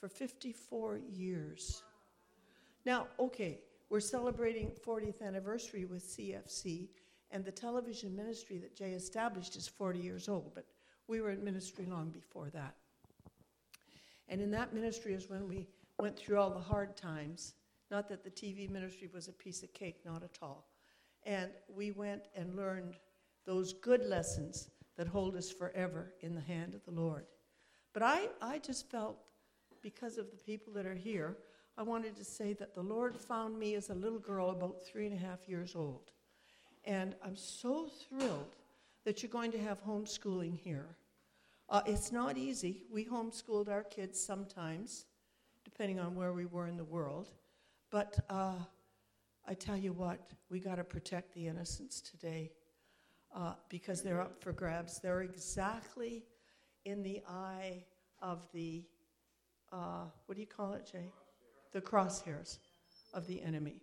for 54 years. Now, okay, we're celebrating 40th anniversary with CFC, and the television ministry that Jay established is 40 years old, but we were in ministry long before that. And in that ministry is when we went through all the hard times. Not that the TV ministry was a piece of cake, not at all. And we went and learned those good lessons that hold us forever in the hand of the Lord. But I, I just felt, because of the people that are here, I wanted to say that the Lord found me as a little girl about three and a half years old. And I'm so thrilled that you're going to have homeschooling here. Uh, it's not easy. We homeschooled our kids sometimes, depending on where we were in the world. But uh, I tell you what, we got to protect the innocents today uh, because they're up for grabs. They're exactly in the eye of the, uh, what do you call it, Jay? The crosshairs of the enemy.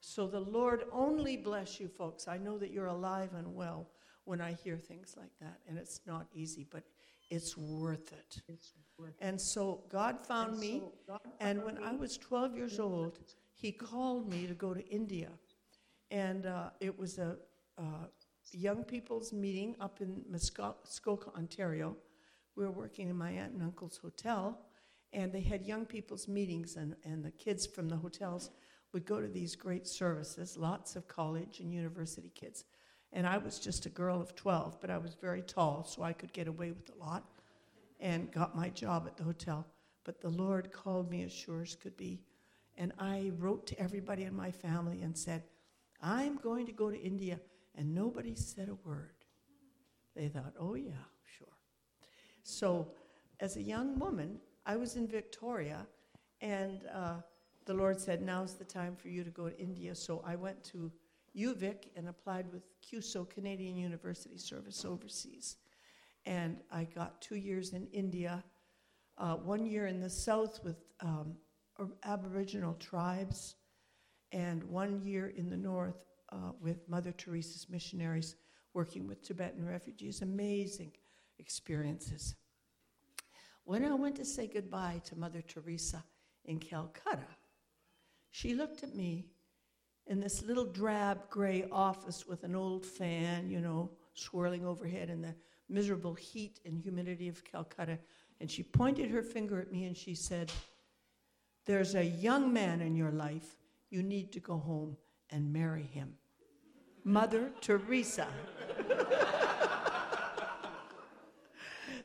So the Lord only bless you, folks. I know that you're alive and well when I hear things like that, and it's not easy, but it's worth it. It's worth and so God found and me, so God and when me. I was 12 years old, He called me to go to India. And uh, it was a uh, young people's meeting up in Muskoka, Ontario. We were working in my aunt and uncle's hotel, and they had young people's meetings, and, and the kids from the hotels would go to these great services, lots of college and university kids. And I was just a girl of 12, but I was very tall, so I could get away with a lot and got my job at the hotel. But the Lord called me as sure as could be. And I wrote to everybody in my family and said, I'm going to go to India. And nobody said a word. They thought, oh, yeah, sure. So, as a young woman, I was in Victoria, and uh, the Lord said, now's the time for you to go to India. So I went to UVic and applied with CUSO, Canadian University Service Overseas. And I got two years in India, uh, one year in the south with um, Aboriginal tribes, and one year in the north uh, with Mother Teresa's missionaries working with Tibetan refugees. Amazing experiences. When I went to say goodbye to Mother Teresa in Calcutta, she looked at me in this little drab gray office with an old fan, you know, swirling overhead in the miserable heat and humidity of Calcutta. And she pointed her finger at me and she said, There's a young man in your life. You need to go home and marry him. Mother Teresa.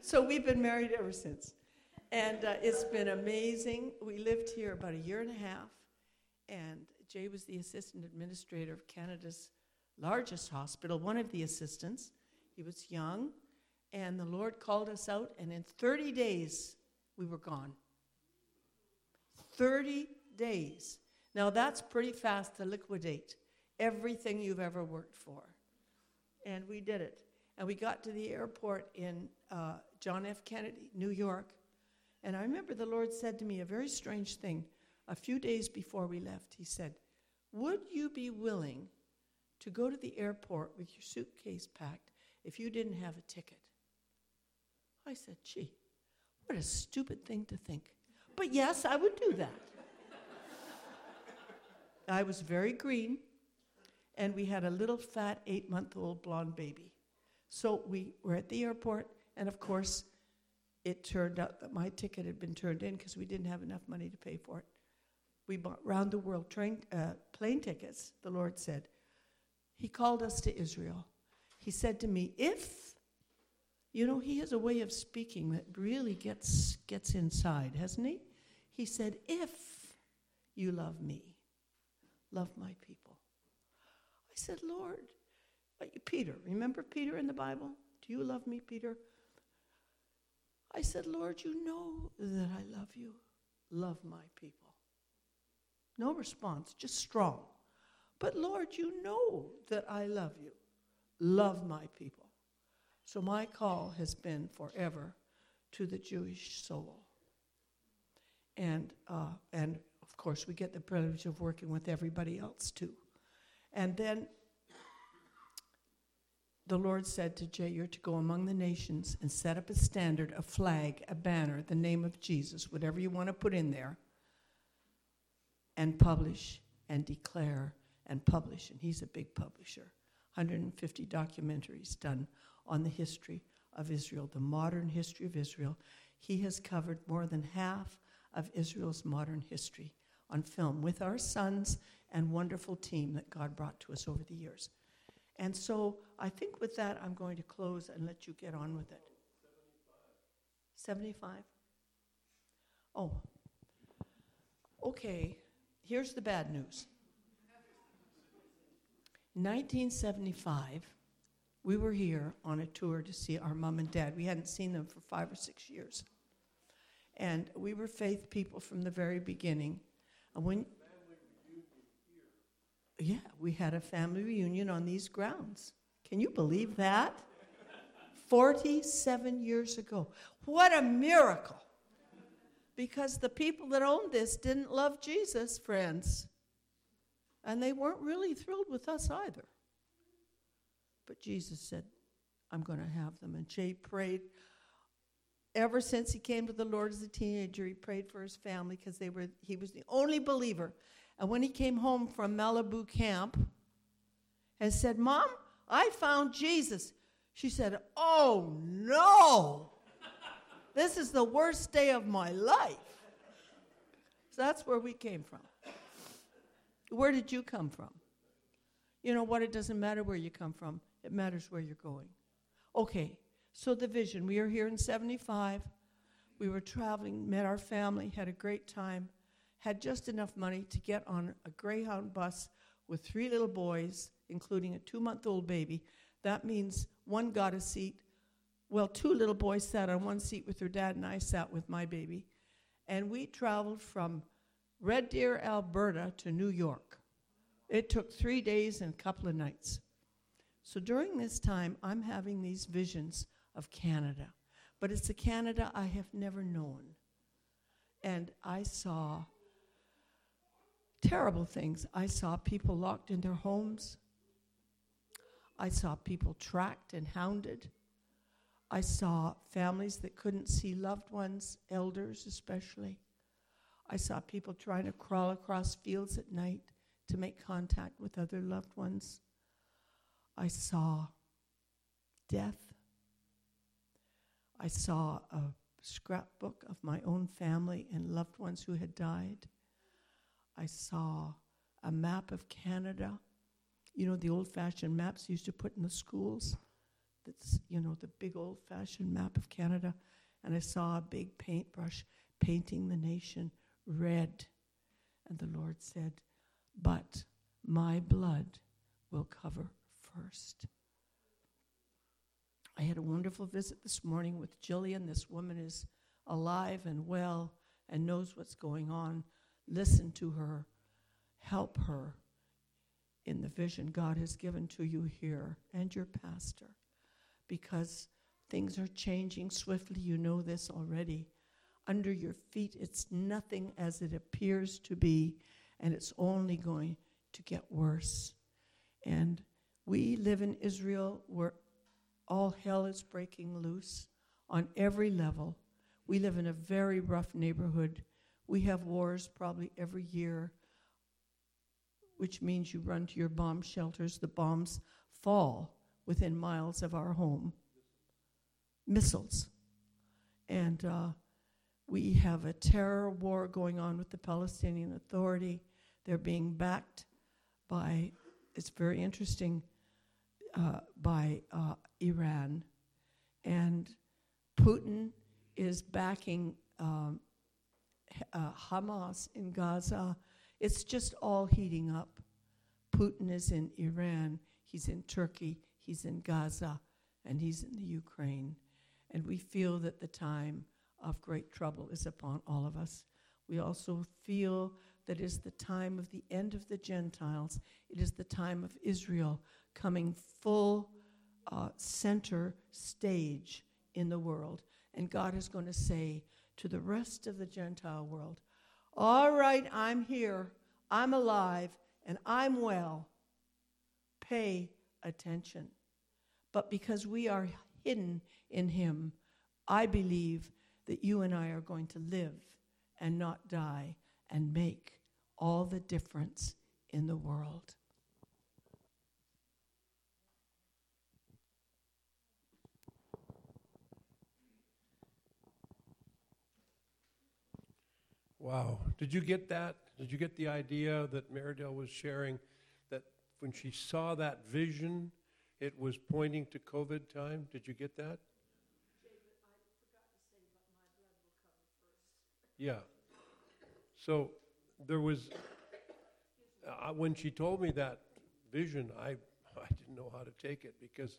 so we've been married ever since. And uh, it's been amazing. We lived here about a year and a half, and Jay was the assistant administrator of Canada's largest hospital, one of the assistants. He was young, and the Lord called us out, and in 30 days, we were gone. 30 days. Now, that's pretty fast to liquidate everything you've ever worked for. And we did it. And we got to the airport in uh, John F. Kennedy, New York. And I remember the Lord said to me a very strange thing a few days before we left, he said, Would you be willing to go to the airport with your suitcase packed if you didn't have a ticket? I said, Gee, what a stupid thing to think. But yes, I would do that. I was very green, and we had a little fat eight month old blonde baby. So we were at the airport, and of course, it turned out that my ticket had been turned in because we didn't have enough money to pay for it. We bought round the world train, uh, plane tickets, the Lord said. He called us to Israel. He said to me, If, you know, he has a way of speaking that really gets, gets inside, hasn't he? He said, If you love me, love my people. I said, Lord, Peter, remember Peter in the Bible? Do you love me, Peter? I said, Lord, you know that I love you. Love my people. No response, just strong. But Lord, you know that I love you. Love my people. So my call has been forever to the Jewish soul. And, uh, and of course, we get the privilege of working with everybody else too. And then the Lord said to Jay, You're to go among the nations and set up a standard, a flag, a banner, the name of Jesus, whatever you want to put in there, and publish and declare and publish. And he's a big publisher. 150 documentaries done on the history of Israel, the modern history of Israel. He has covered more than half of Israel's modern history on film with our sons and wonderful team that God brought to us over the years. And so I think with that, I'm going to close and let you get on with it. 75? Oh. Okay, here's the bad news. 1975, we were here on a tour to see our mom and dad. We hadn't seen them for five or six years. And we were faith people from the very beginning. And when yeah, we had a family reunion on these grounds. Can you believe that? 47 years ago. What a miracle! Because the people that owned this didn't love Jesus, friends. And they weren't really thrilled with us either. But Jesus said, I'm going to have them. And Jay prayed. Ever since he came to the Lord as a teenager, he prayed for his family because they were he was the only believer and when he came home from Malibu camp and said, Mom, I found Jesus, she said, Oh no, this is the worst day of my life. So that's where we came from. Where did you come from? You know what? It doesn't matter where you come from, it matters where you're going. Okay, so the vision. We are here in 75. We were traveling, met our family, had a great time had just enough money to get on a Greyhound bus with three little boys, including a two month old baby. That means one got a seat. Well, two little boys sat on one seat with their dad, and I sat with my baby. And we traveled from Red Deer, Alberta to New York. It took three days and a couple of nights. So during this time, I'm having these visions of Canada. But it's a Canada I have never known. And I saw terrible things. I saw people locked in their homes. I saw people tracked and hounded. I saw families that couldn't see loved ones, elders especially. I saw people trying to crawl across fields at night to make contact with other loved ones. I saw death. I saw a scrapbook of my own family and loved ones who had died. I saw a map of Canada. You know, the old fashioned maps used to put in the schools. That's, you know, the big old fashioned map of Canada. And I saw a big paintbrush painting the nation red. And the Lord said, But my blood will cover first. I had a wonderful visit this morning with Jillian. This woman is alive and well and knows what's going on Listen to her, help her in the vision God has given to you here and your pastor because things are changing swiftly. You know this already. Under your feet, it's nothing as it appears to be, and it's only going to get worse. And we live in Israel where all hell is breaking loose on every level. We live in a very rough neighborhood we have wars probably every year, which means you run to your bomb shelters. The bombs fall within miles of our home. Missiles. And uh, we have a terror war going on with the Palestinian Authority. They're being backed by, it's very interesting, uh, by uh, Iran. And Putin is backing um, uh, Hamas in Gaza. It's just all heating up. Putin is in Iran, he's in Turkey, he's in Gaza, and he's in the Ukraine. And we feel that the time of great trouble is upon all of us. We also feel that it is the time of the end of the Gentiles. It is the time of Israel coming full uh, center stage in the world. And God is going to say, to the rest of the Gentile world. All right, I'm here, I'm alive, and I'm well. Pay attention. But because we are hidden in Him, I believe that you and I are going to live and not die and make all the difference in the world. Wow. Did you get that? Did you get the idea that Meridel was sharing that when she saw that vision, it was pointing to COVID time? Did you get that? Yeah. So there was, uh, when she told me that vision, I, I didn't know how to take it because,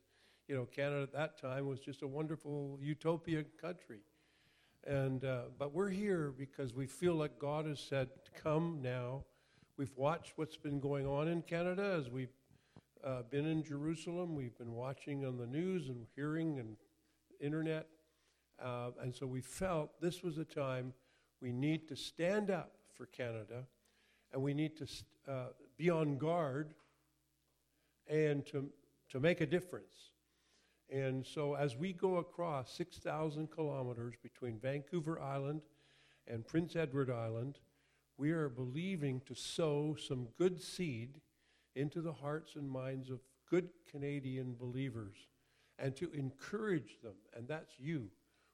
you know, Canada at that time was just a wonderful utopia country. And, uh, but we're here because we feel like God has said, come now. We've watched what's been going on in Canada as we've uh, been in Jerusalem. We've been watching on the news and hearing and internet. Uh, and so we felt this was a time we need to stand up for Canada and we need to uh, be on guard and to, to make a difference. And so, as we go across 6,000 kilometers between Vancouver Island and Prince Edward Island, we are believing to sow some good seed into the hearts and minds of good Canadian believers and to encourage them. And that's you.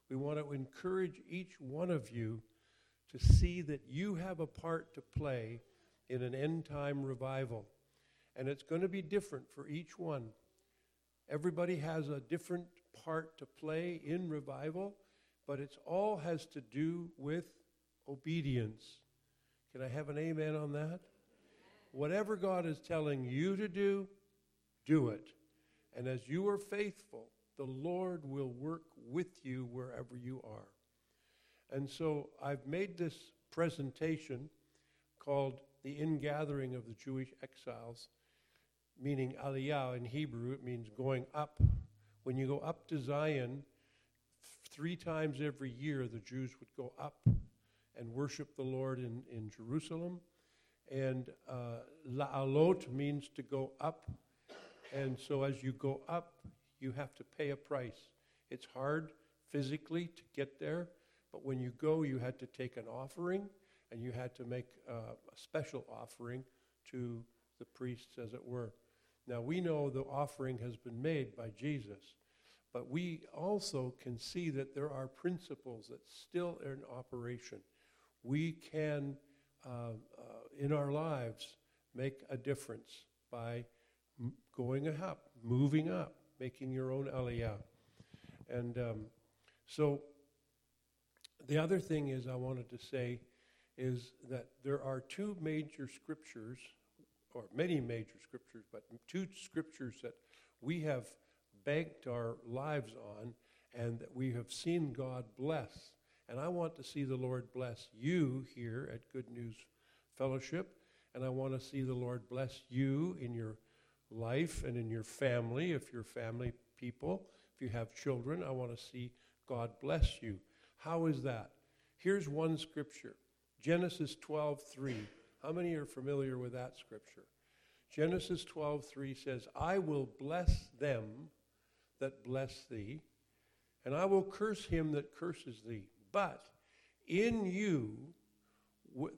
We want to encourage each one of you to see that you have a part to play in an end time revival. And it's going to be different for each one. Everybody has a different part to play in revival, but it all has to do with obedience. Can I have an amen on that? Whatever God is telling you to do, do it. And as you are faithful, the Lord will work with you wherever you are. And so I've made this presentation called The Ingathering of the Jewish Exiles meaning aliyah in Hebrew, it means going up. When you go up to Zion, three times every year the Jews would go up and worship the Lord in, in Jerusalem. And uh, la'alot means to go up. And so as you go up, you have to pay a price. It's hard physically to get there, but when you go, you had to take an offering and you had to make uh, a special offering to the priests, as it were. Now, we know the offering has been made by Jesus, but we also can see that there are principles that still are in operation. We can, uh, uh, in our lives, make a difference by m- going up, moving up, making your own aliyah. And um, so, the other thing is I wanted to say is that there are two major scriptures or many major scriptures, but two scriptures that we have banked our lives on and that we have seen God bless. And I want to see the Lord bless you here at Good News Fellowship, and I want to see the Lord bless you in your life and in your family, if you're family people. If you have children, I want to see God bless you. How is that? Here's one scripture Genesis 12 3. How many are familiar with that scripture? Genesis 12:3 says, "I will bless them that bless thee, and I will curse him that curses thee. But in you,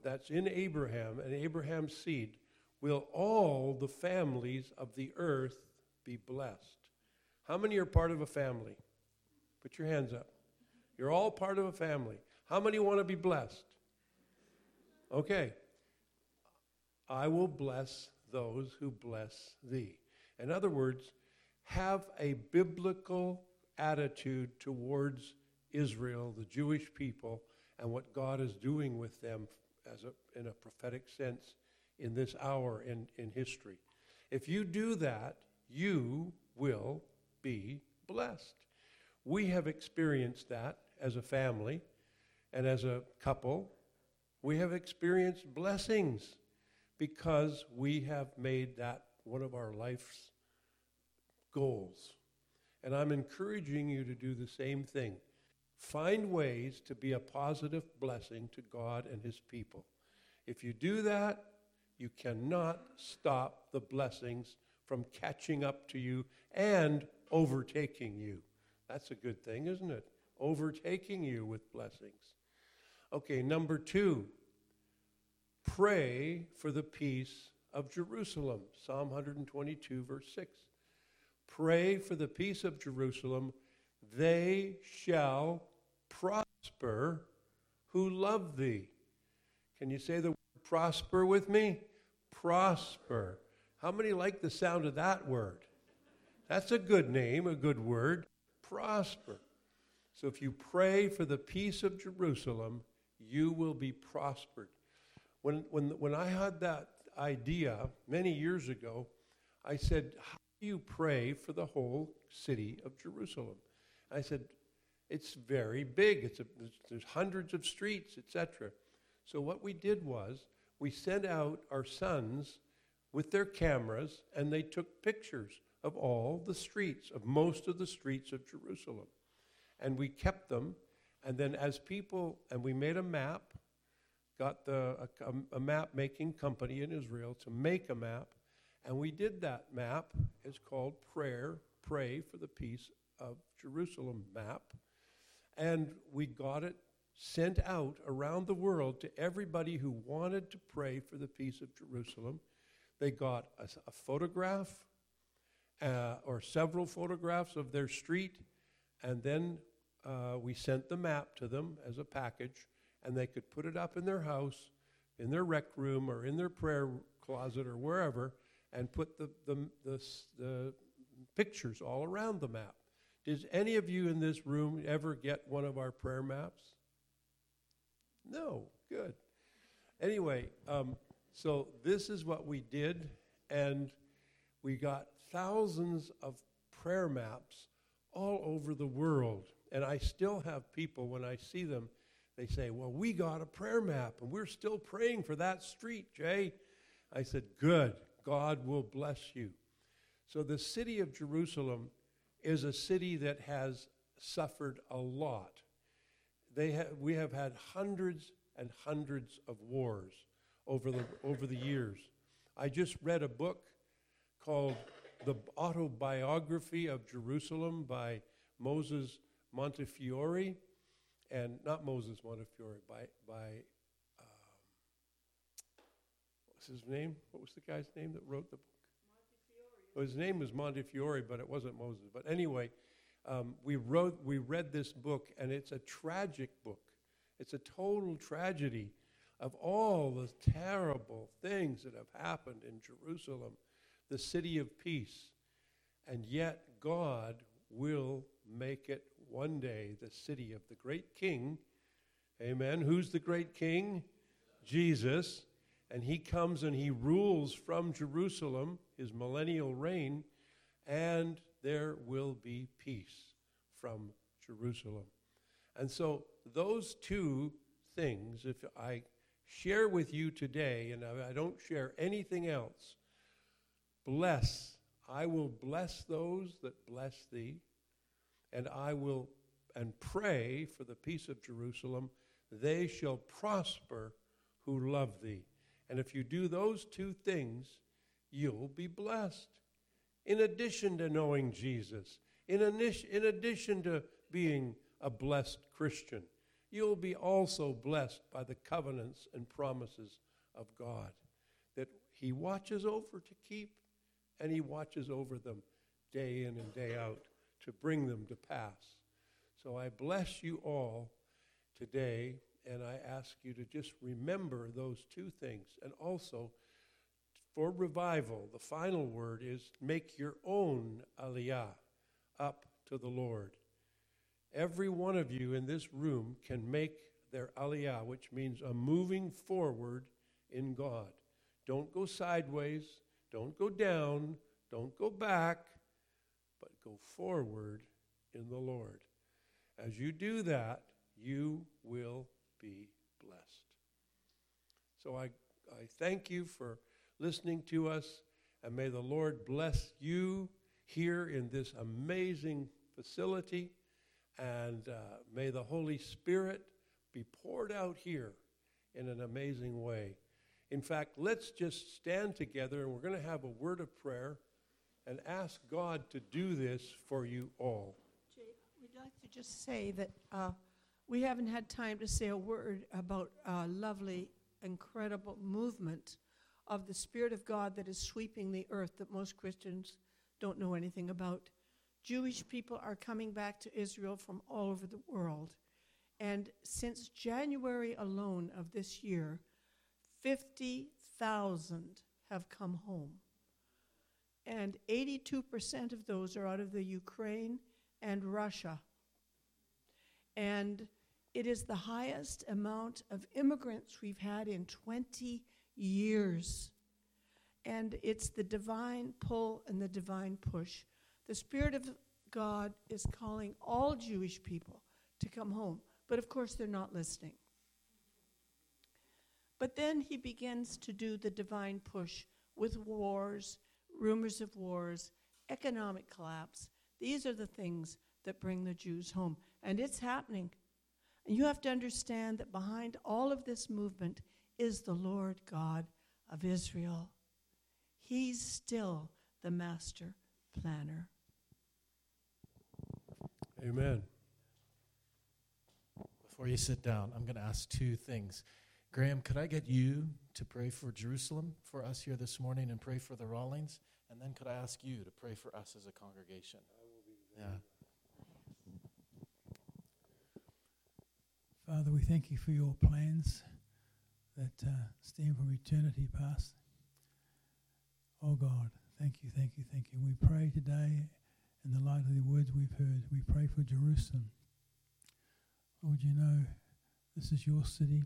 that's in Abraham and Abraham's seed, will all the families of the earth be blessed." How many are part of a family? Put your hands up. You're all part of a family. How many want to be blessed? Okay. I will bless those who bless thee. In other words, have a biblical attitude towards Israel, the Jewish people, and what God is doing with them as a, in a prophetic sense in this hour in, in history. If you do that, you will be blessed. We have experienced that as a family and as a couple. We have experienced blessings because we have made that one of our life's goals. And I'm encouraging you to do the same thing. Find ways to be a positive blessing to God and His people. If you do that, you cannot stop the blessings from catching up to you and overtaking you. That's a good thing, isn't it? Overtaking you with blessings. Okay, number two, pray for the peace of Jerusalem. Psalm 122, verse 6. Pray for the peace of Jerusalem. They shall prosper who love thee. Can you say the word prosper with me? Prosper. How many like the sound of that word? That's a good name, a good word. Prosper. So if you pray for the peace of Jerusalem, you will be prospered. When, when, when I had that idea many years ago, I said, How do you pray for the whole city of Jerusalem? I said, It's very big. It's a, there's hundreds of streets, etc. So what we did was we sent out our sons with their cameras and they took pictures of all the streets, of most of the streets of Jerusalem. And we kept them. And then, as people, and we made a map, got the, a, a map making company in Israel to make a map. And we did that map. It's called Prayer, Pray for the Peace of Jerusalem map. And we got it sent out around the world to everybody who wanted to pray for the peace of Jerusalem. They got a, a photograph uh, or several photographs of their street, and then uh, we sent the map to them as a package, and they could put it up in their house, in their rec room, or in their prayer closet, or wherever, and put the, the, the, the pictures all around the map. Does any of you in this room ever get one of our prayer maps? No, good. Anyway, um, so this is what we did, and we got thousands of prayer maps all over the world. And I still have people, when I see them, they say, Well, we got a prayer map, and we're still praying for that street, Jay. I said, Good. God will bless you. So the city of Jerusalem is a city that has suffered a lot. They ha- we have had hundreds and hundreds of wars over the, over the years. I just read a book called The Autobiography of Jerusalem by Moses Montefiore, and not Moses Montefiore, by, by um, what's his name? What was the guy's name that wrote the book? Montefiore. Well, his name was Montefiore, but it wasn't Moses. But anyway, um, we, wrote, we read this book, and it's a tragic book. It's a total tragedy of all the terrible things that have happened in Jerusalem, the city of peace. And yet, God will make it one day the city of the great king. Amen. Who's the great king? Jesus. And he comes and he rules from Jerusalem, his millennial reign, and there will be peace from Jerusalem. And so, those two things, if I share with you today, and I don't share anything else, bless. I will bless those that bless thee, and I will and pray for the peace of Jerusalem. They shall prosper who love thee. And if you do those two things, you'll be blessed. In addition to knowing Jesus, in, in addition to being a blessed Christian, you'll be also blessed by the covenants and promises of God that He watches over to keep, and He watches over them day in and day out to bring them to pass. So I bless you all today, and I ask you to just remember those two things. And also, for revival, the final word is make your own aliyah up to the Lord. Every one of you in this room can make their aliyah, which means a moving forward in God. Don't go sideways, don't go down, don't go back, but go forward in the Lord. As you do that, you will be blessed. So I, I thank you for listening to us, and may the Lord bless you here in this amazing facility, and uh, may the Holy Spirit be poured out here in an amazing way. In fact, let's just stand together, and we're going to have a word of prayer. And ask God to do this for you all. Jay, we'd like to just say that uh, we haven't had time to say a word about a lovely, incredible movement of the Spirit of God that is sweeping the earth that most Christians don't know anything about. Jewish people are coming back to Israel from all over the world. And since January alone of this year, 50,000 have come home. And 82% of those are out of the Ukraine and Russia. And it is the highest amount of immigrants we've had in 20 years. And it's the divine pull and the divine push. The Spirit of God is calling all Jewish people to come home. But of course, they're not listening. But then he begins to do the divine push with wars, rumors of wars, economic collapse. These are the things that bring the Jews home. And it's happening. And you have to understand that behind all of this movement is the Lord God of Israel. He's still the master planner. Amen. Before you sit down, I'm going to ask two things. Graham, could I get you to pray for Jerusalem for us here this morning and pray for the Rawlings? And then could I ask you to pray for us as a congregation? Yeah. Father, we thank you for your plans that uh, stand from eternity past. Oh God, thank you, thank you, thank you. We pray today in the light of the words we've heard. We pray for Jerusalem. Lord, you know this is your city.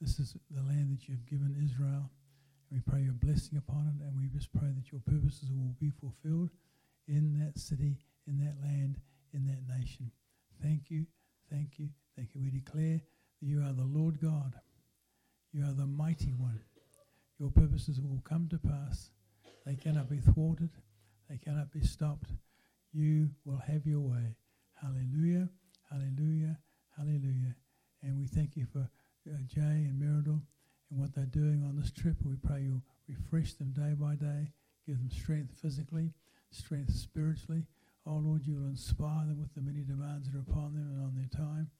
This is the land that you've given Israel. We pray your blessing upon it, and we just pray that your purposes will be fulfilled in that city, in that land, in that nation. Thank you, thank you, thank you. We declare that you are the Lord God. You are the mighty one. Your purposes will come to pass. They cannot be thwarted. They cannot be stopped. You will have your way. Hallelujah, hallelujah, hallelujah. And we thank you for uh, Jay and Meridel and what they're doing on this trip. We pray you'll refresh them day by day, give them strength physically, strength spiritually. Oh Lord, you will inspire them with the many demands that are upon them and on their time.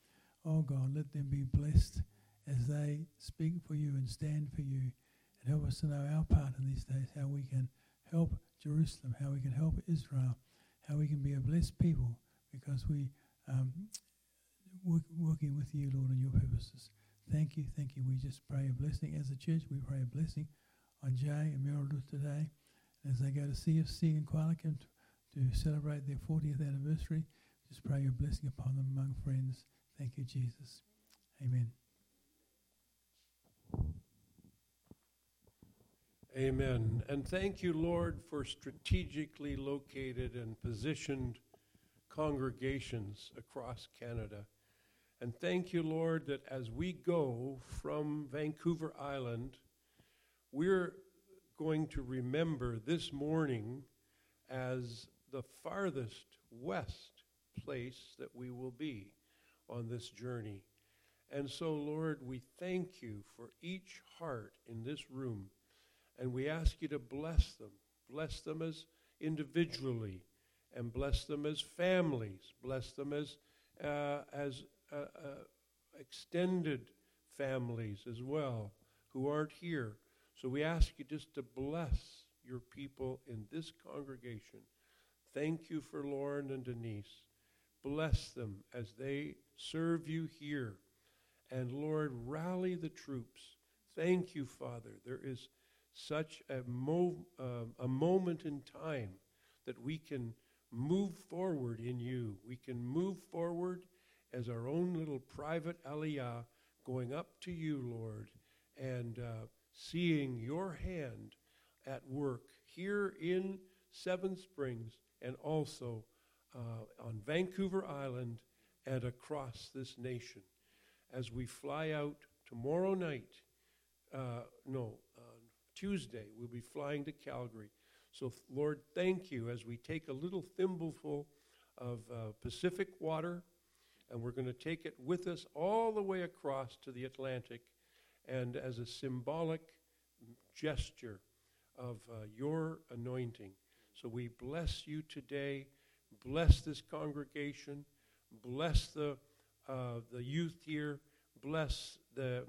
Oh God, let them be blessed as they speak for you and stand for you. And help us to know our part in these days, how we can help Jerusalem, how we can help Israel, how we can be a blessed people because we um, work, working with you, Lord, on your purposes. Thank you, thank you. We just pray a blessing as a church. We pray a blessing on Jay and Meredith today as they go to CFC in to, to celebrate their 40th anniversary. Just pray your blessing upon them among friends. Thank you, Jesus. Amen. Amen. And thank you, Lord, for strategically located and positioned congregations across Canada. And thank you, Lord, that as we go from Vancouver Island, we're going to remember this morning as the farthest west place that we will be on this journey. And so, Lord, we thank you for each heart in this room, and we ask you to bless them. Bless them as individually, and bless them as families. Bless them as, uh, as uh, uh, extended families as well who aren't here. So we ask you just to bless your people in this congregation. Thank you for Lauren and Denise. Bless them as they serve you here. And Lord, rally the troops. Thank you, Father. There is such a, mo- uh, a moment in time that we can move forward in you. We can move forward as our own little private aliyah going up to you, Lord, and uh, seeing your hand at work here in Seven Springs and also uh, on Vancouver Island and across this nation. As we fly out tomorrow night, uh, no, Tuesday, we'll be flying to Calgary. So, Lord, thank you as we take a little thimbleful of uh, Pacific water and we're going to take it with us all the way across to the Atlantic and as a symbolic gesture of uh, your anointing. So we bless you today. Bless this congregation. Bless the, uh, the youth here. Bless the,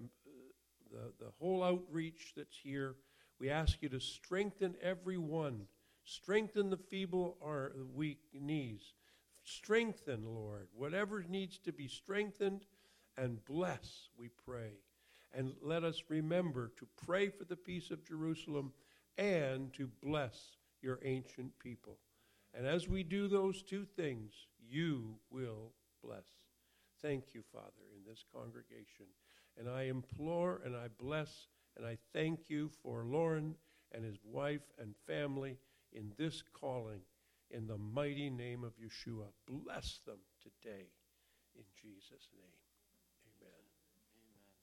the, the whole outreach that's here. We ask you to strengthen everyone. Strengthen the feeble or weak knees. Strengthen, Lord, whatever needs to be strengthened, and bless, we pray. And let us remember to pray for the peace of Jerusalem and to bless your ancient people. And as we do those two things, you will bless. Thank you, Father, in this congregation. And I implore and I bless and I thank you for Lauren and his wife and family in this calling in the mighty name of Yeshua. Bless them today in Jesus' name.